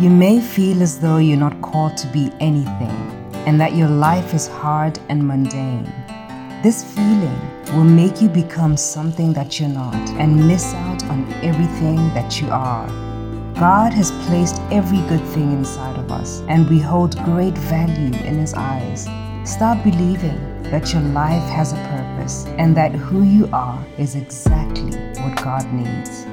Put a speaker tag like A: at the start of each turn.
A: You may feel as though you're not called to be anything and that your life is hard and mundane. This feeling will make you become something that you're not and miss out on everything that you are. God has placed every good thing inside of us, and we hold great value in His eyes. Start believing that your life has a purpose and that who you are is exactly what God needs.